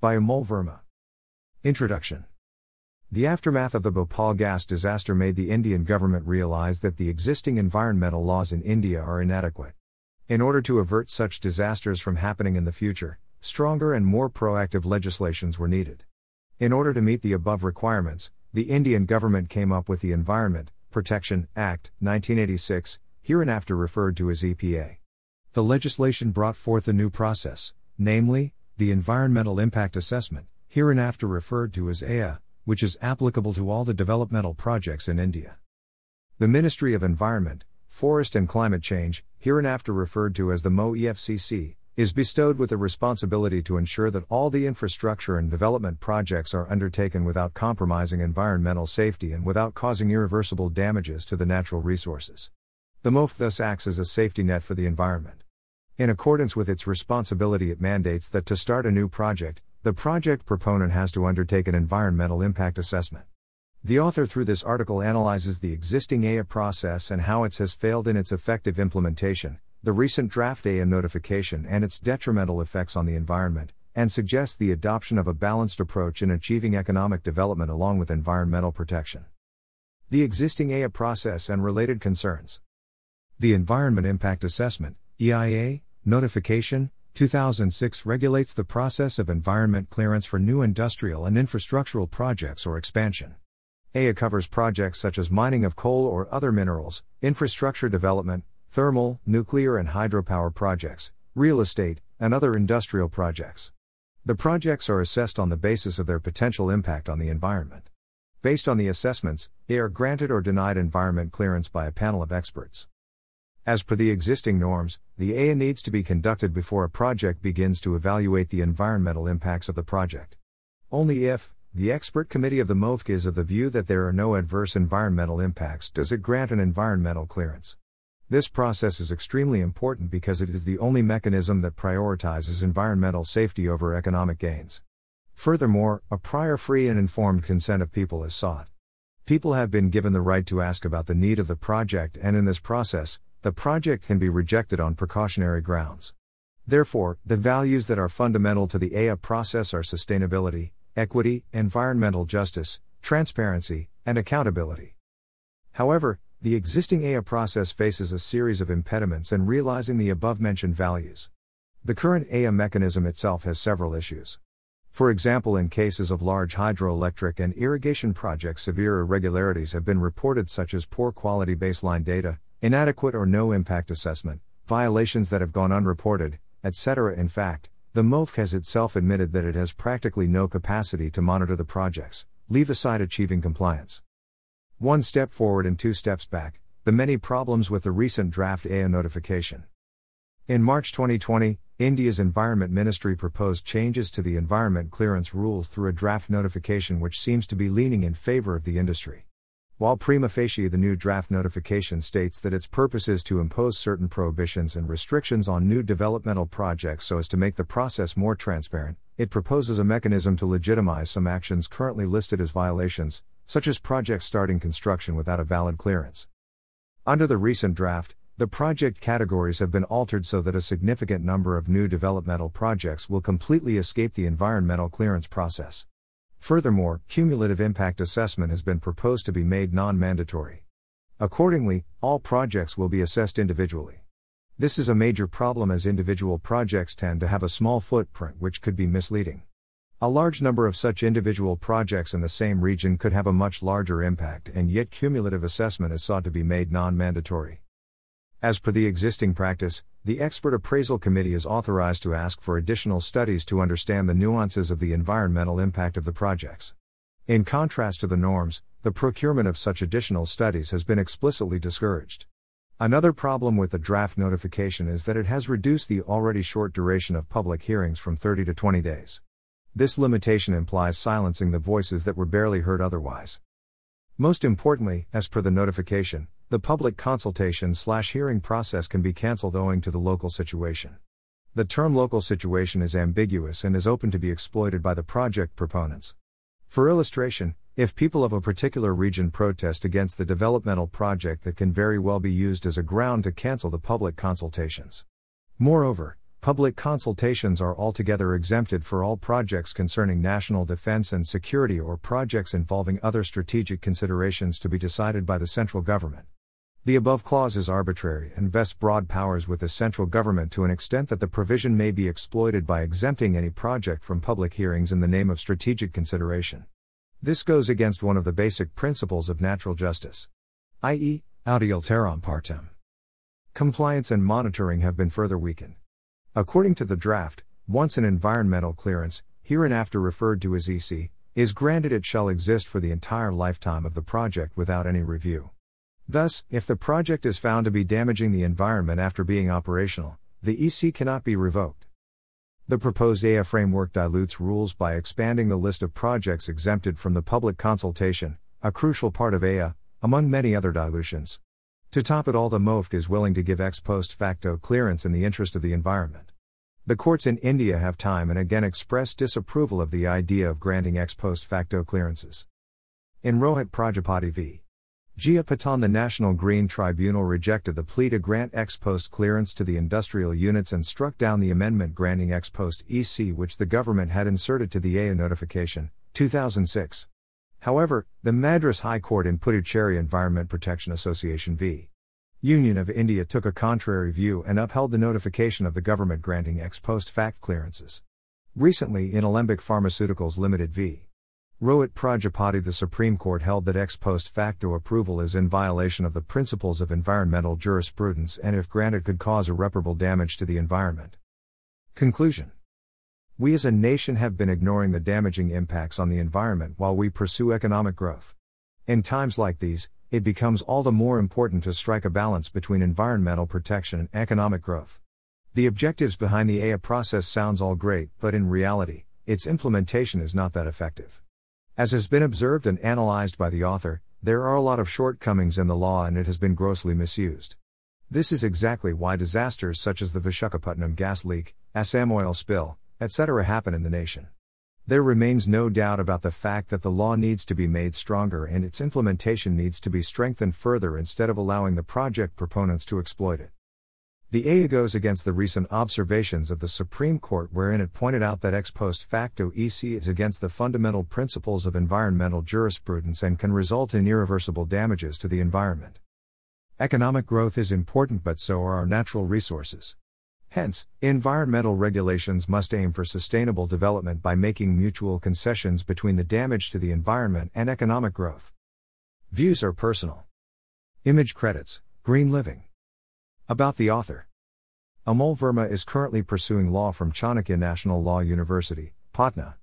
By Amol Verma. Introduction The aftermath of the Bhopal gas disaster made the Indian government realize that the existing environmental laws in India are inadequate. In order to avert such disasters from happening in the future, stronger and more proactive legislations were needed. In order to meet the above requirements, the Indian government came up with the Environment Protection Act 1986, hereinafter referred to as EPA. The legislation brought forth a new process, namely, the Environmental Impact Assessment, hereinafter referred to as EIA, which is applicable to all the developmental projects in India. The Ministry of Environment, Forest and Climate Change, hereinafter referred to as the MO EFCC, is bestowed with the responsibility to ensure that all the infrastructure and development projects are undertaken without compromising environmental safety and without causing irreversible damages to the natural resources. The MOF thus acts as a safety net for the environment. In accordance with its responsibility, it mandates that to start a new project, the project proponent has to undertake an environmental impact assessment. The author, through this article, analyzes the existing EIA process and how it has failed in its effective implementation, the recent draft EIA notification and its detrimental effects on the environment, and suggests the adoption of a balanced approach in achieving economic development along with environmental protection. The existing EIA process and related concerns. The Environment Impact Assessment, EIA, Notification 2006 regulates the process of environment clearance for new industrial and infrastructural projects or expansion. EIA covers projects such as mining of coal or other minerals, infrastructure development, thermal, nuclear, and hydropower projects, real estate, and other industrial projects. The projects are assessed on the basis of their potential impact on the environment. Based on the assessments, they are granted or denied environment clearance by a panel of experts. As per the existing norms, the EIA needs to be conducted before a project begins to evaluate the environmental impacts of the project. Only if, the expert committee of the MOFC is of the view that there are no adverse environmental impacts does it grant an environmental clearance. This process is extremely important because it is the only mechanism that prioritizes environmental safety over economic gains. Furthermore, a prior free and informed consent of people is sought. People have been given the right to ask about the need of the project, and in this process, the project can be rejected on precautionary grounds. Therefore, the values that are fundamental to the EIA process are sustainability, equity, environmental justice, transparency, and accountability. However, the existing EIA process faces a series of impediments in realizing the above mentioned values. The current EIA mechanism itself has several issues. For example, in cases of large hydroelectric and irrigation projects, severe irregularities have been reported, such as poor quality baseline data, inadequate or no impact assessment, violations that have gone unreported, etc. In fact, the MOF has itself admitted that it has practically no capacity to monitor the projects, leave aside achieving compliance. One step forward and two steps back, the many problems with the recent draft EIA notification. In March 2020, India's Environment Ministry proposed changes to the environment clearance rules through a draft notification which seems to be leaning in favor of the industry. While prima facie the new draft notification states that its purpose is to impose certain prohibitions and restrictions on new developmental projects so as to make the process more transparent, it proposes a mechanism to legitimize some actions currently listed as violations, such as projects starting construction without a valid clearance. Under the recent draft, the project categories have been altered so that a significant number of new developmental projects will completely escape the environmental clearance process. Furthermore, cumulative impact assessment has been proposed to be made non mandatory. Accordingly, all projects will be assessed individually. This is a major problem as individual projects tend to have a small footprint which could be misleading. A large number of such individual projects in the same region could have a much larger impact, and yet cumulative assessment is sought to be made non mandatory. As per the existing practice, the Expert Appraisal Committee is authorized to ask for additional studies to understand the nuances of the environmental impact of the projects. In contrast to the norms, the procurement of such additional studies has been explicitly discouraged. Another problem with the draft notification is that it has reduced the already short duration of public hearings from 30 to 20 days. This limitation implies silencing the voices that were barely heard otherwise. Most importantly, as per the notification, the public consultation slash hearing process can be cancelled owing to the local situation. The term local situation is ambiguous and is open to be exploited by the project proponents. For illustration, if people of a particular region protest against the developmental project, that can very well be used as a ground to cancel the public consultations. Moreover, public consultations are altogether exempted for all projects concerning national defense and security or projects involving other strategic considerations to be decided by the central government. The above clause is arbitrary and vests broad powers with the central government to an extent that the provision may be exploited by exempting any project from public hearings in the name of strategic consideration. This goes against one of the basic principles of natural justice, i.e., audi alteram partem. Compliance and monitoring have been further weakened. According to the draft, once an environmental clearance, hereinafter referred to as EC, is granted, it shall exist for the entire lifetime of the project without any review. Thus, if the project is found to be damaging the environment after being operational, the EC cannot be revoked. The proposed EIA framework dilutes rules by expanding the list of projects exempted from the public consultation, a crucial part of EIA, among many other dilutions. To top it all, the MOFT is willing to give ex post facto clearance in the interest of the environment. The courts in India have time and again expressed disapproval of the idea of granting ex post facto clearances. In Rohit Prajapati v. Jia Patan the National Green Tribunal rejected the plea to grant ex post clearance to the industrial units and struck down the amendment granting ex post EC which the government had inserted to the EIA notification, 2006. However, the Madras High Court in Puducherry Environment Protection Association v. Union of India took a contrary view and upheld the notification of the government granting ex post fact clearances. Recently, in Alembic Pharmaceuticals Limited v. Rohit Prajapati, the Supreme Court held that ex post facto approval is in violation of the principles of environmental jurisprudence and, if granted, could cause irreparable damage to the environment. Conclusion We as a nation have been ignoring the damaging impacts on the environment while we pursue economic growth. In times like these, it becomes all the more important to strike a balance between environmental protection and economic growth. The objectives behind the EIA process sounds all great, but in reality, its implementation is not that effective. As has been observed and analyzed by the author, there are a lot of shortcomings in the law and it has been grossly misused. This is exactly why disasters such as the Vishakhapatnam gas leak, Assam oil spill, etc. happen in the nation. There remains no doubt about the fact that the law needs to be made stronger and its implementation needs to be strengthened further instead of allowing the project proponents to exploit it. The EIA goes against the recent observations of the Supreme Court, wherein it pointed out that ex post facto EC is against the fundamental principles of environmental jurisprudence and can result in irreversible damages to the environment. Economic growth is important, but so are our natural resources. Hence, environmental regulations must aim for sustainable development by making mutual concessions between the damage to the environment and economic growth. Views are personal. Image credits Green Living. About the author Amol Verma is currently pursuing law from Chanakya National Law University, Patna.